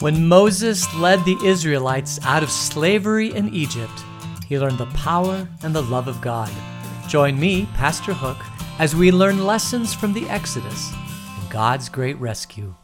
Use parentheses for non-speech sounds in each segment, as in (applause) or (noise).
When Moses led the Israelites out of slavery in Egypt, he learned the power and the love of God. Join me, Pastor Hook, as we learn lessons from the Exodus and God's great rescue.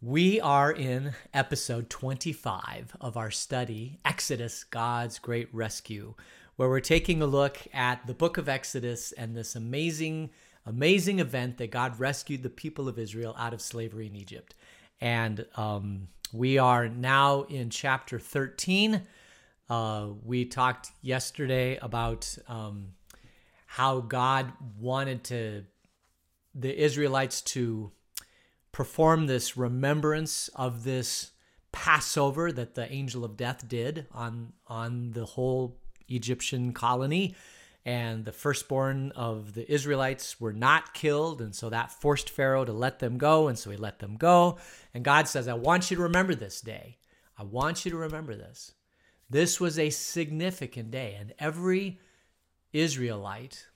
We are in episode 25 of our study, Exodus God's Great Rescue, where we're taking a look at the book of Exodus and this amazing, amazing event that God rescued the people of Israel out of slavery in Egypt. And um, we are now in chapter 13. Uh, we talked yesterday about um, how God wanted to the Israelites to perform this remembrance of this Passover that the angel of death did on on the whole Egyptian colony and the firstborn of the Israelites were not killed and so that forced Pharaoh to let them go and so he let them go and God says I want you to remember this day I want you to remember this this was a significant day and every Israelite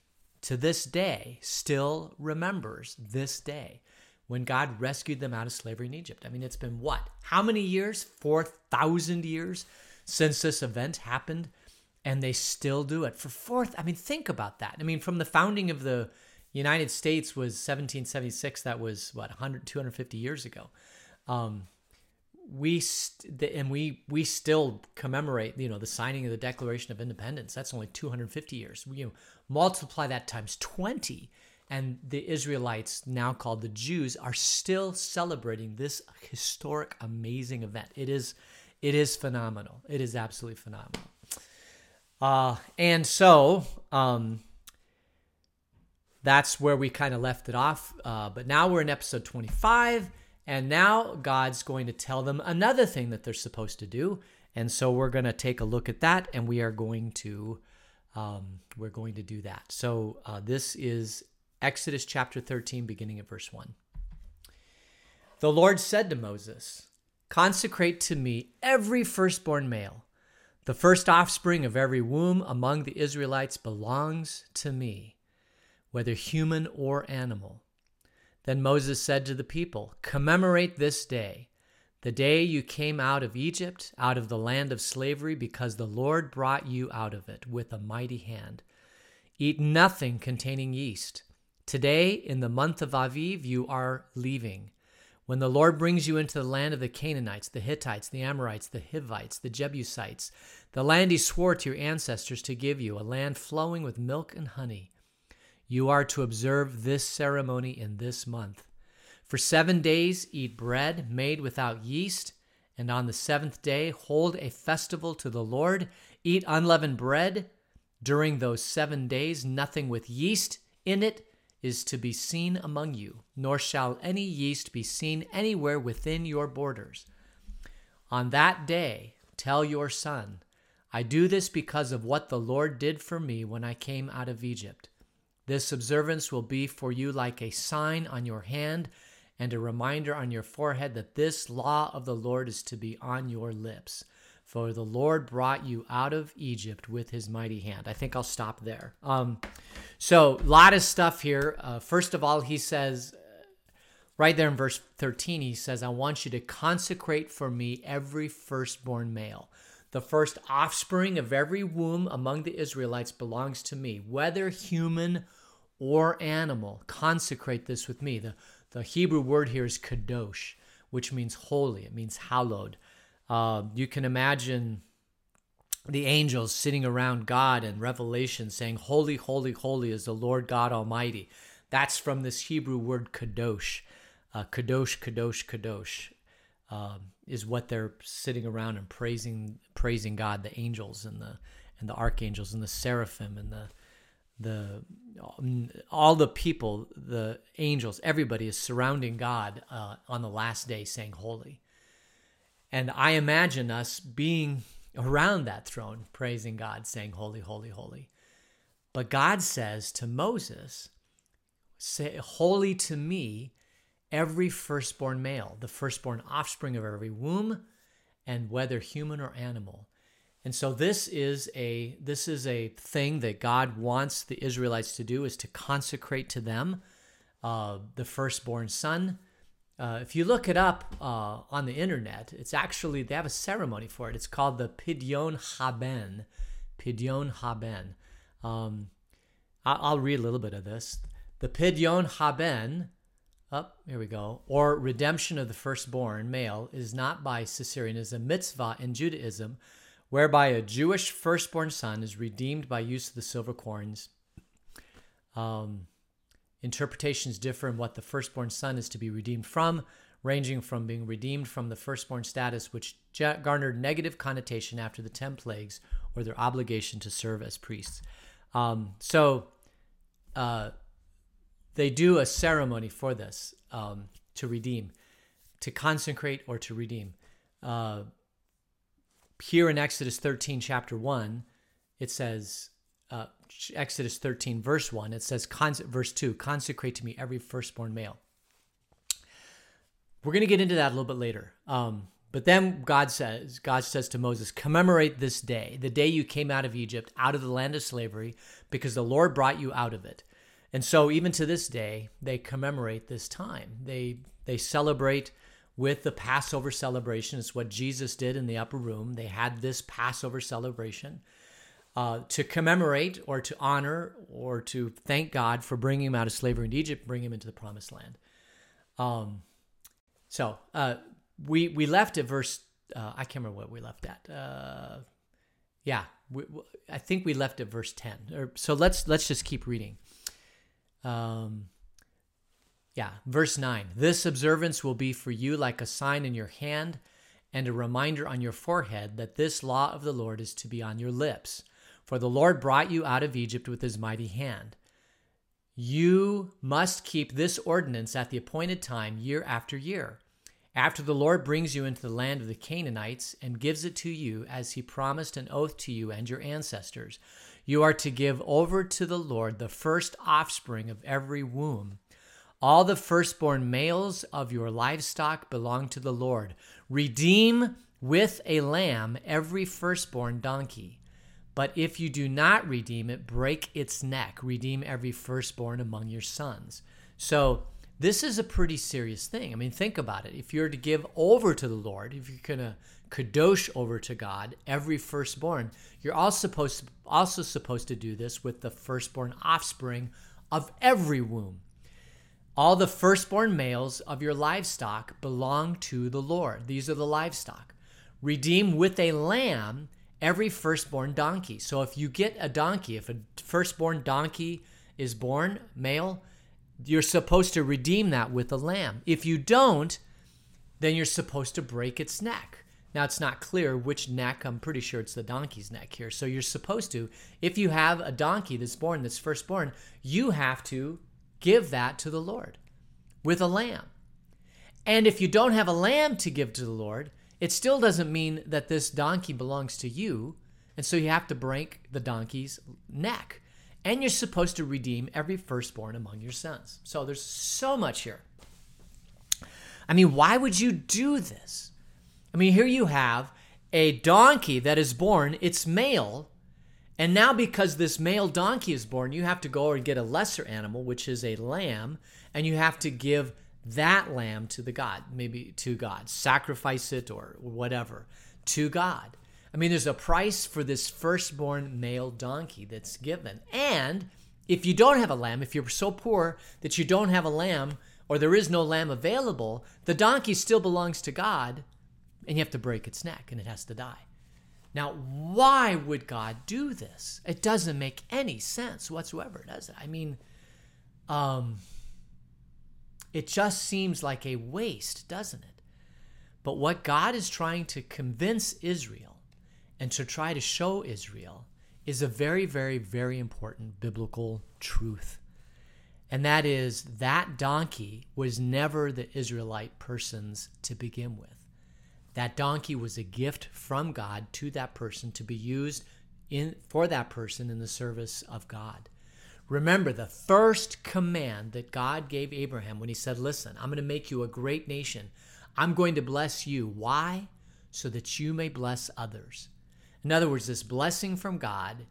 to this day still remembers this day when God rescued them out of slavery in Egypt. I mean, it's been what? How many years? 4,000 years since this event happened, and they still do it. For fourth, I mean, think about that. I mean, from the founding of the United States was 1776, that was what, 100, 250 years ago. Um, we st- and we we still commemorate you know the signing of the Declaration of Independence. That's only 250 years. We, you know, multiply that times 20 and the Israelites, now called the Jews, are still celebrating this historic, amazing event. It is, it is phenomenal. It is absolutely phenomenal. Uh, and so um, that's where we kind of left it off. Uh, but now we're in episode 25, and now God's going to tell them another thing that they're supposed to do. And so we're going to take a look at that, and we are going to um, we're going to do that. So uh, this is Exodus chapter 13, beginning at verse 1. The Lord said to Moses, Consecrate to me every firstborn male. The first offspring of every womb among the Israelites belongs to me, whether human or animal. Then Moses said to the people, Commemorate this day, the day you came out of Egypt, out of the land of slavery, because the Lord brought you out of it with a mighty hand. Eat nothing containing yeast. Today, in the month of Aviv, you are leaving. When the Lord brings you into the land of the Canaanites, the Hittites, the Amorites, the Hivites, the Jebusites, the land he swore to your ancestors to give you, a land flowing with milk and honey, you are to observe this ceremony in this month. For seven days, eat bread made without yeast, and on the seventh day, hold a festival to the Lord. Eat unleavened bread during those seven days, nothing with yeast in it is to be seen among you, nor shall any yeast be seen anywhere within your borders. On that day, tell your son, I do this because of what the Lord did for me when I came out of Egypt. This observance will be for you like a sign on your hand and a reminder on your forehead that this law of the Lord is to be on your lips. For the Lord brought you out of Egypt with his mighty hand. I think I'll stop there. Um, so, a lot of stuff here. Uh, first of all, he says, uh, right there in verse 13, he says, I want you to consecrate for me every firstborn male. The first offspring of every womb among the Israelites belongs to me, whether human or animal. Consecrate this with me. The, the Hebrew word here is kadosh, which means holy, it means hallowed. Uh, you can imagine the angels sitting around God in Revelation saying, Holy, holy, holy is the Lord God Almighty. That's from this Hebrew word kadosh. Uh, kadosh, kadosh, kadosh um, is what they're sitting around and praising, praising God. The angels and the and the archangels and the seraphim and the the all the people, the angels, everybody is surrounding God uh, on the last day, saying, "Holy." And I imagine us being around that throne, praising God, saying, Holy, holy, holy. But God says to Moses, Say, Holy to me, every firstborn male, the firstborn offspring of every womb, and whether human or animal. And so this is a this is a thing that God wants the Israelites to do is to consecrate to them uh, the firstborn son uh, if you look it up uh, on the internet, it's actually they have a ceremony for it. It's called the Pidyon Haben. Pidyon Haben. Um, I'll, I'll read a little bit of this. The Pidyon Haben, up oh, here we go, or redemption of the firstborn male, is not by Caesarean, is a mitzvah in Judaism, whereby a Jewish firstborn son is redeemed by use of the silver coins. Um, interpretations differ in what the firstborn son is to be redeemed from, ranging from being redeemed from the firstborn status, which garnered negative connotation after the ten plagues, or their obligation to serve as priests. Um, so, uh, they do a ceremony for this um, to redeem, to consecrate or to redeem. Uh, here in Exodus 13, chapter 1, it says, uh, Exodus 13, verse 1, it says, verse 2, consecrate to me every firstborn male. We're going to get into that a little bit later. Um, but then God says, God says to Moses, commemorate this day, the day you came out of Egypt, out of the land of slavery, because the Lord brought you out of it. And so even to this day, they commemorate this time. They they celebrate with the Passover celebration. It's what Jesus did in the upper room. They had this Passover celebration uh, to commemorate or to honor or to thank God for bringing him out of slavery in Egypt, bring him into the promised land. Um, so uh, we we left at verse. Uh, I can't remember what we left at. Uh, yeah, we, I think we left at verse ten. Or, so let's let's just keep reading. Um, yeah, verse 9. This observance will be for you like a sign in your hand and a reminder on your forehead that this law of the Lord is to be on your lips. For the Lord brought you out of Egypt with his mighty hand. You must keep this ordinance at the appointed time year after year. After the Lord brings you into the land of the Canaanites and gives it to you as he promised an oath to you and your ancestors, you are to give over to the Lord the first offspring of every womb. All the firstborn males of your livestock belong to the Lord. Redeem with a lamb every firstborn donkey. But if you do not redeem it, break its neck. Redeem every firstborn among your sons. So, this is a pretty serious thing. I mean, think about it. If you're to give over to the Lord, if you're going to kadosh over to God, every firstborn, you're also supposed to, also supposed to do this with the firstborn offspring of every womb. All the firstborn males of your livestock belong to the Lord. These are the livestock. Redeem with a lamb every firstborn donkey. So if you get a donkey, if a firstborn donkey is born, male, you're supposed to redeem that with a lamb. If you don't, then you're supposed to break its neck. Now, it's not clear which neck. I'm pretty sure it's the donkey's neck here. So you're supposed to, if you have a donkey that's born, that's firstborn, you have to give that to the Lord with a lamb. And if you don't have a lamb to give to the Lord, it still doesn't mean that this donkey belongs to you. And so you have to break the donkey's neck and you're supposed to redeem every firstborn among your sons. So there's so much here. I mean, why would you do this? I mean, here you have a donkey that is born, it's male, and now because this male donkey is born, you have to go and get a lesser animal, which is a lamb, and you have to give that lamb to the God, maybe to God, sacrifice it or whatever to God. I mean, there's a price for this firstborn male donkey that's given. And if you don't have a lamb, if you're so poor that you don't have a lamb or there is no lamb available, the donkey still belongs to God and you have to break its neck and it has to die. Now, why would God do this? It doesn't make any sense whatsoever, does it? I mean, um, it just seems like a waste, doesn't it? But what God is trying to convince Israel and to try to show Israel is a very, very, very important biblical truth. And that is that donkey was never the Israelite person's to begin with. That donkey was a gift from God to that person to be used in for that person in the service of God. Remember the first command that God gave Abraham when he said, "Listen, I'm going to make you a great nation. I'm going to bless you. Why? So that you may bless others." In other words, this blessing from God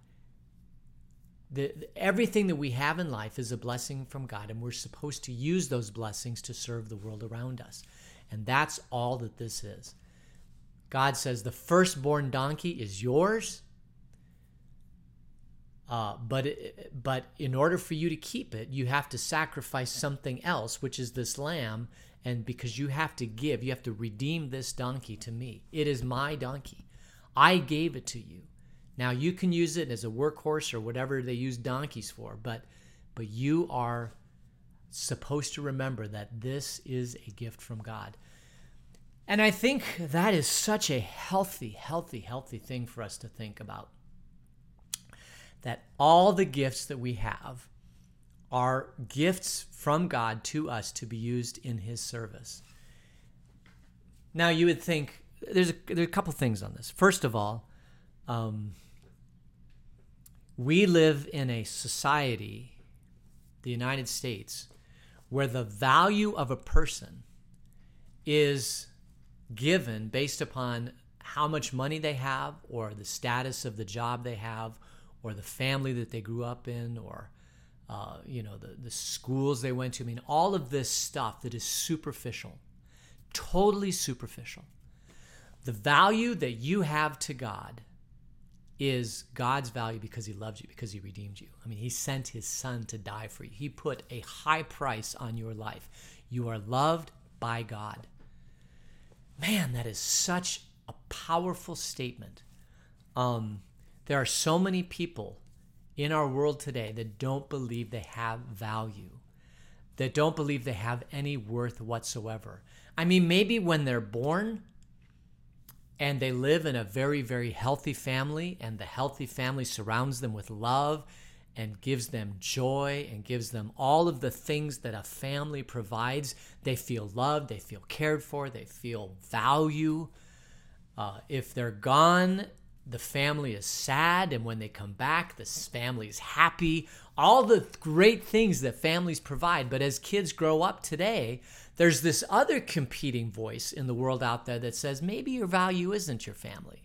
the, everything that we have in life is a blessing from God, and we're supposed to use those blessings to serve the world around us. And that's all that this is. God says the firstborn donkey is yours, uh, but it, but in order for you to keep it, you have to sacrifice something else, which is this lamb. And because you have to give, you have to redeem this donkey to me. It is my donkey. I gave it to you. Now you can use it as a workhorse or whatever they use donkeys for, but but you are supposed to remember that this is a gift from God. And I think that is such a healthy, healthy, healthy thing for us to think about. That all the gifts that we have are gifts from God to us to be used in His service. Now, you would think there's a, a couple things on this. First of all, um, we live in a society, the United States, where the value of a person is given based upon how much money they have or the status of the job they have or the family that they grew up in or uh, you know the, the schools they went to. I mean all of this stuff that is superficial totally superficial. The value that you have to god is god's value because he loves you because he redeemed you. I mean he sent his son to die for you. He put a high price on your life. You are loved by god. Man, that is such a powerful statement. Um, there are so many people in our world today that don't believe they have value, that don't believe they have any worth whatsoever. I mean, maybe when they're born and they live in a very, very healthy family, and the healthy family surrounds them with love and gives them joy and gives them all of the things that a family provides. They feel loved, they feel cared for, they feel value. Uh, if they're gone, the family is sad, and when they come back, the family is happy. All the great things that families provide. But as kids grow up today, there's this other competing voice in the world out there that says maybe your value isn't your family.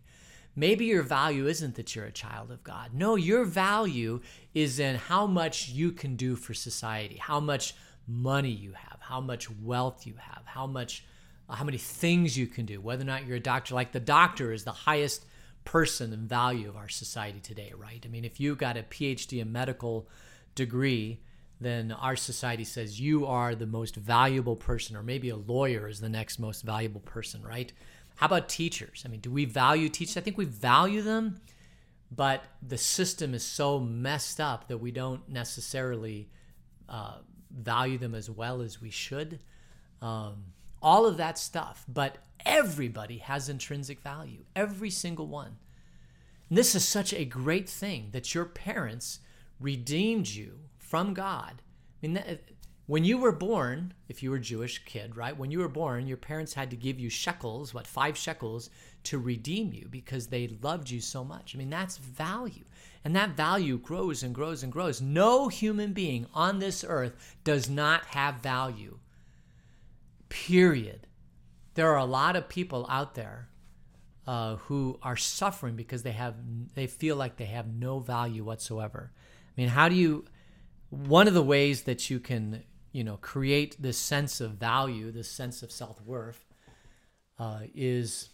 Maybe your value isn't that you're a child of God. No, your value is in how much you can do for society, how much money you have, how much wealth you have, how much uh, how many things you can do, whether or not you're a doctor. Like the doctor is the highest person and value of our society today, right? I mean, if you got a PhD in medical degree, then our society says you are the most valuable person, or maybe a lawyer is the next most valuable person, right? How about teachers? I mean, do we value teachers? I think we value them, but the system is so messed up that we don't necessarily uh, value them as well as we should. Um, all of that stuff. But everybody has intrinsic value, every single one. And this is such a great thing that your parents redeemed you from God. I mean, that, when you were born, if you were a Jewish kid, right? When you were born, your parents had to give you shekels, what, five shekels, to redeem you because they loved you so much. I mean, that's value. And that value grows and grows and grows. No human being on this earth does not have value. Period. There are a lot of people out there uh, who are suffering because they have they feel like they have no value whatsoever. I mean, how do you? One of the ways that you can you know create this sense of value this sense of self-worth uh, is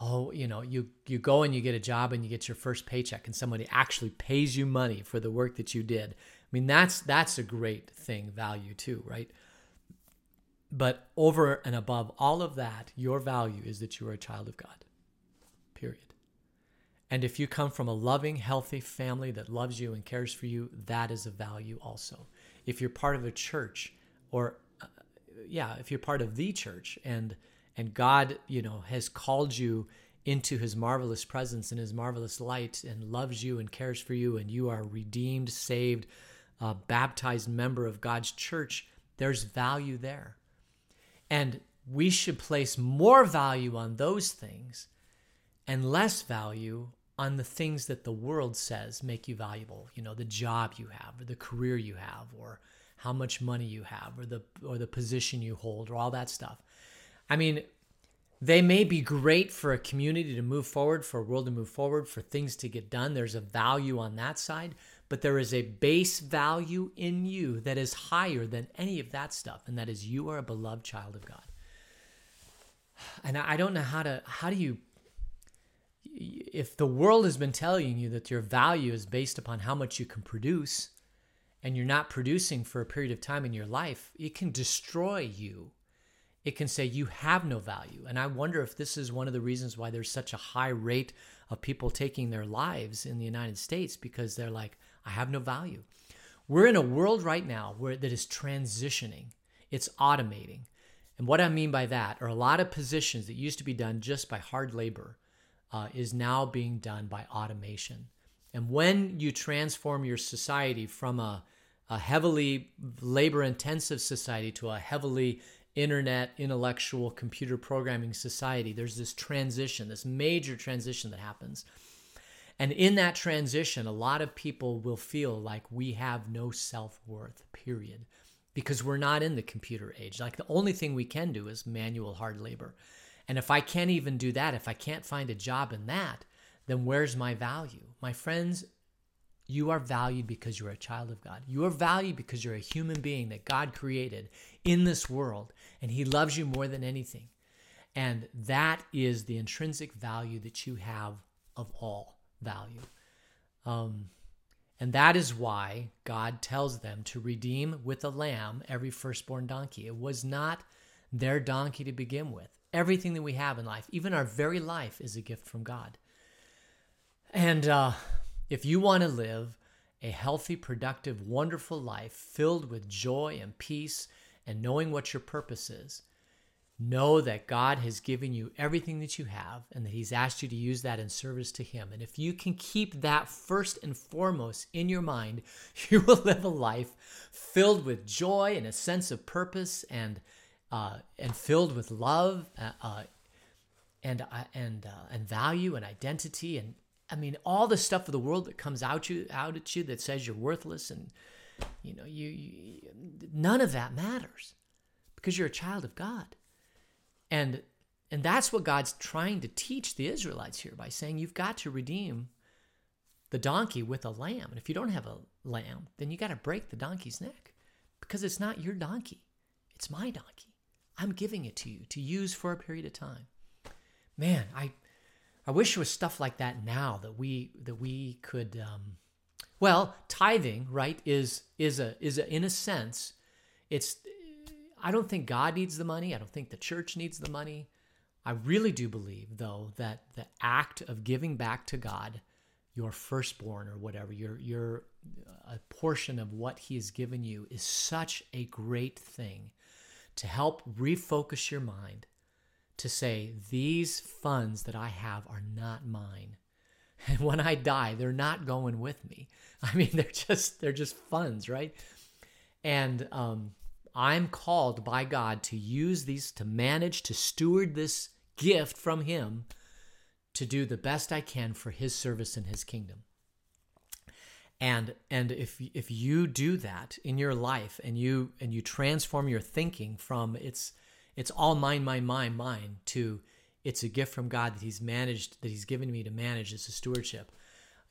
oh you know you you go and you get a job and you get your first paycheck and somebody actually pays you money for the work that you did i mean that's that's a great thing value too right but over and above all of that your value is that you are a child of god. Period. And if you come from a loving healthy family that loves you and cares for you that is a value also. If you're part of a church or uh, yeah, if you're part of the church and and God, you know, has called you into his marvelous presence and his marvelous light and loves you and cares for you and you are redeemed, saved, uh, baptized member of God's church, there's value there. And we should place more value on those things and less value on the things that the world says make you valuable. You know the job you have or the career you have or how much money you have or the or the position you hold or all that stuff. I mean they may be great for a community to move forward for a world to move forward for things to get done there's a value on that side but there is a base value in you that is higher than any of that stuff, and that is you are a beloved child of God. And I don't know how to, how do you, if the world has been telling you that your value is based upon how much you can produce, and you're not producing for a period of time in your life, it can destroy you. It can say you have no value. And I wonder if this is one of the reasons why there's such a high rate of people taking their lives in the United States because they're like, I have no value. We're in a world right now where that is transitioning. It's automating. And what I mean by that are a lot of positions that used to be done just by hard labor uh, is now being done by automation. And when you transform your society from a, a heavily labor intensive society to a heavily internet, intellectual, computer programming society, there's this transition, this major transition that happens. And in that transition, a lot of people will feel like we have no self worth, period, because we're not in the computer age. Like the only thing we can do is manual hard labor. And if I can't even do that, if I can't find a job in that, then where's my value? My friends, you are valued because you're a child of God. You are valued because you're a human being that God created in this world, and He loves you more than anything. And that is the intrinsic value that you have of all value. Um, and that is why God tells them to redeem with a lamb every firstborn donkey. It was not their donkey to begin with. Everything that we have in life, even our very life, is a gift from God. And uh, if you want to live a healthy, productive, wonderful life filled with joy and peace and knowing what your purpose is, know that God has given you everything that you have and that He's asked you to use that in service to Him. And if you can keep that first and foremost in your mind, (laughs) you will live a life filled with joy and a sense of purpose and uh, and filled with love uh, uh and uh, and uh, and value and identity and I mean, all the stuff of the world that comes out you out at you that says you're worthless and you know you, you none of that matters because you're a child of God, and and that's what God's trying to teach the Israelites here by saying you've got to redeem the donkey with a lamb, and if you don't have a lamb, then you got to break the donkey's neck because it's not your donkey, it's my donkey. I'm giving it to you to use for a period of time. Man, I I wish there was stuff like that now that we that we could. Um, well, tithing, right, is is a is a, in a sense, it's. I don't think God needs the money. I don't think the church needs the money. I really do believe, though, that the act of giving back to God, your firstborn or whatever, your your uh, a portion of what He has given you, is such a great thing to help refocus your mind to say, these funds that I have are not mine. And (laughs) when I die, they're not going with me. (laughs) I mean, they're just they're just funds, right? And um, I'm called by God to use these to manage to steward this gift from Him to do the best I can for His service in His kingdom. And and if if you do that in your life and you and you transform your thinking from it's it's all mine, mine, mine, mine to it's a gift from God that He's managed, that He's given me to manage as a stewardship.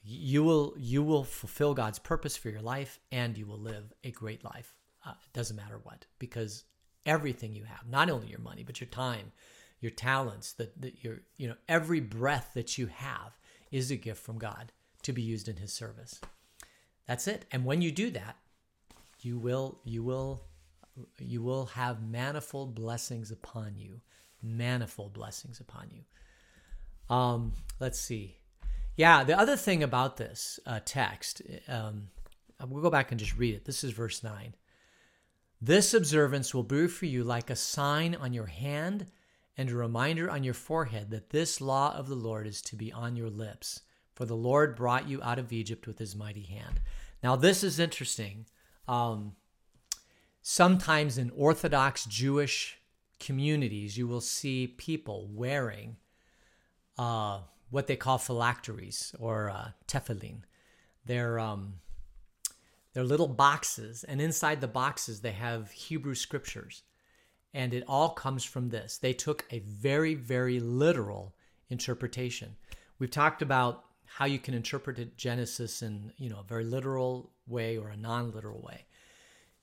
You will you will fulfill God's purpose for your life, and you will live a great life. Uh, it doesn't matter what, because everything you have, not only your money, but your time, your talents, that your you know every breath that you have is a gift from God to be used in His service. That's it. And when you do that, you will you will you will have manifold blessings upon you. Manifold blessings upon you. Um, let's see. Yeah, the other thing about this uh, text, um, we'll go back and just read it. This is verse 9. This observance will be for you like a sign on your hand and a reminder on your forehead that this law of the Lord is to be on your lips. For the Lord brought you out of Egypt with his mighty hand. Now, this is interesting. Um, Sometimes in Orthodox Jewish communities, you will see people wearing uh, what they call phylacteries or uh, tefillin. They're, um, they're little boxes, and inside the boxes, they have Hebrew scriptures. And it all comes from this. They took a very, very literal interpretation. We've talked about how you can interpret Genesis in you know a very literal way or a non-literal way.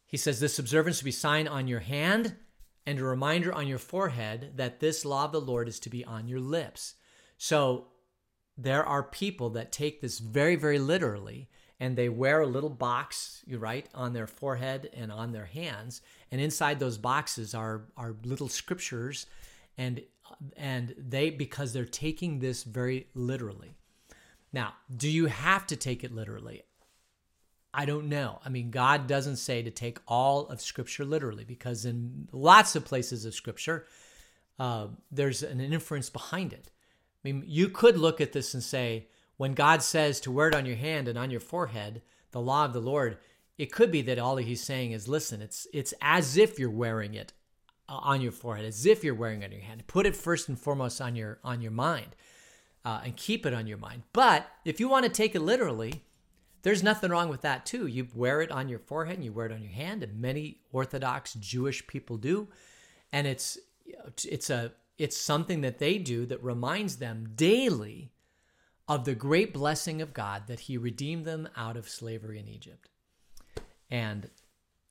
He says this observance to be sign on your hand and a reminder on your forehead that this law of the Lord is to be on your lips. So there are people that take this very very literally and they wear a little box, you right, on their forehead and on their hands, and inside those boxes are are little scriptures and and they because they're taking this very literally. Now, do you have to take it literally? I don't know. I mean, God doesn't say to take all of Scripture literally because in lots of places of Scripture, uh, there's an inference behind it. I mean, you could look at this and say, when God says to wear it on your hand and on your forehead, the law of the Lord, it could be that all he's saying is, listen, it's it's as if you're wearing it uh, on your forehead, as if you're wearing it on your hand. Put it first and foremost on your on your mind, uh, and keep it on your mind. But if you want to take it literally, there's nothing wrong with that too. You wear it on your forehead and you wear it on your hand, and many Orthodox Jewish people do, and it's it's a it's something that they do that reminds them daily of the great blessing of God that He redeemed them out of slavery in Egypt. And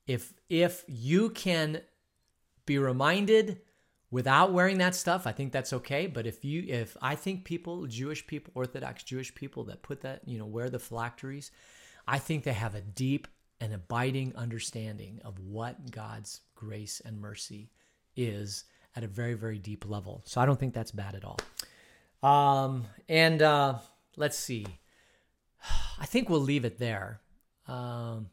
if if you can be reminded without wearing that stuff, I think that's okay. But if you, if I think people, Jewish people, Orthodox Jewish people that put that, you know, wear the phylacteries, I think they have a deep and abiding understanding of what God's grace and mercy is at a very, very deep level. So I don't think that's bad at all. Um, and uh, let's see. I think we'll leave it there. Um,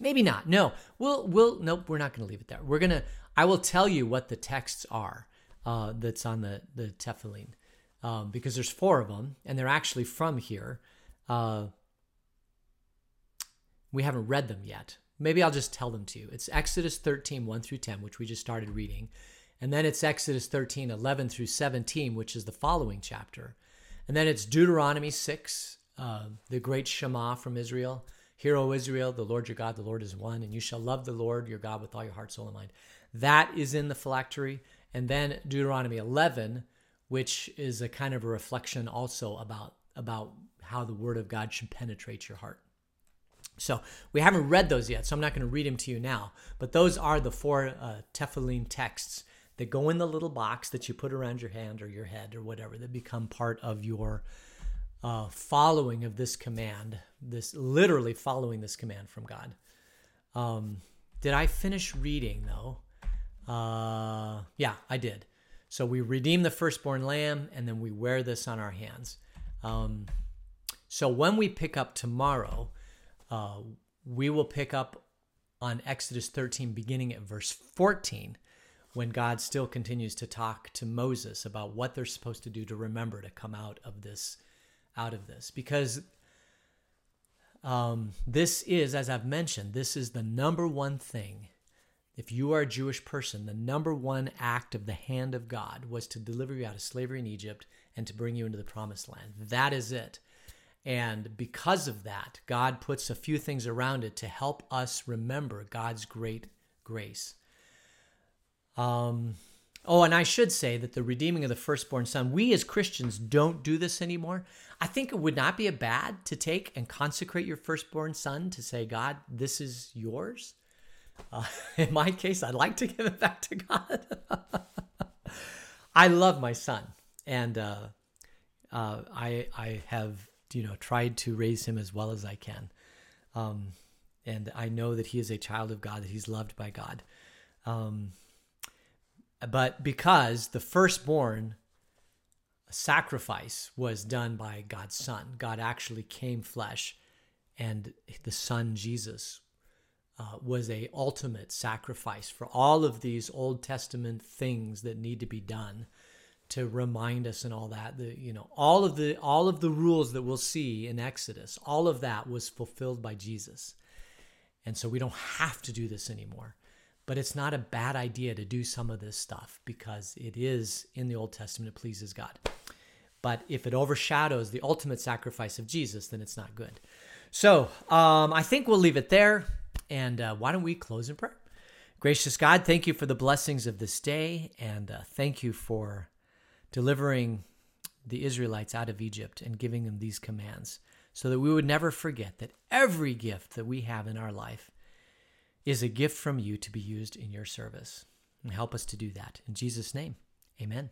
maybe not. No, we'll we'll nope. We're not going to leave it there. We're gonna. I will tell you what the texts are uh, that's on the the Tefillin, um, because there's four of them, and they're actually from here. Uh, we haven't read them yet. Maybe I'll just tell them to you. It's Exodus 13, 1 through 10, which we just started reading. And then it's Exodus 13, 11 through 17, which is the following chapter. And then it's Deuteronomy 6, uh, the great Shema from Israel. Hear, O Israel, the Lord your God, the Lord is one, and you shall love the Lord your God with all your heart, soul, and mind. That is in the phylactery. And then Deuteronomy 11, which is a kind of a reflection also about, about how the word of God should penetrate your heart. So we haven't read those yet, so I'm not going to read them to you now. But those are the four uh, Tefillin texts that go in the little box that you put around your hand or your head or whatever that become part of your uh, following of this command, this literally following this command from God. Um, did I finish reading though? Uh, yeah, I did. So we redeem the firstborn lamb and then we wear this on our hands. Um, so when we pick up tomorrow, uh, we will pick up on Exodus 13, beginning at verse 14, when God still continues to talk to Moses about what they're supposed to do to remember to come out of this, out of this, because um, this is, as I've mentioned, this is the number one thing if you are a Jewish person, the number one act of the hand of God was to deliver you out of slavery in Egypt and to bring you into the promised land. That is it. And because of that, God puts a few things around it to help us remember God's great grace. Um, oh, and I should say that the redeeming of the firstborn son, we as Christians don't do this anymore. I think it would not be a bad to take and consecrate your firstborn son to say, God, this is yours. Uh, (laughs) in my case, I'd like to give it back to God. (laughs) I love my son, and uh, uh, I I have you know tried to raise him as well as I can, um, and I know that he is a child of God, that he's loved by God. Um, but because the firstborn sacrifice was done by God's Son, God actually came flesh, and the Son Jesus uh, was a ultimate sacrifice for all of these Old Testament things that need to be done to remind us and all that the you know all of the all of the rules that we'll see in Exodus all of that was fulfilled by Jesus. And so we don't have to do this anymore. But it's not a bad idea to do some of this stuff because it is in the Old Testament it pleases God. But if it overshadows the ultimate sacrifice of Jesus then it's not good. So um, I think we'll leave it there and uh, why don't we close in prayer? Gracious God, thank you for the blessings of this day, and uh, thank you for delivering the Israelites out of Egypt and giving them these commands so that we would never forget that every gift that we have in our life is a gift from you to be used in your service. And help us to do that. In Jesus' name, amen.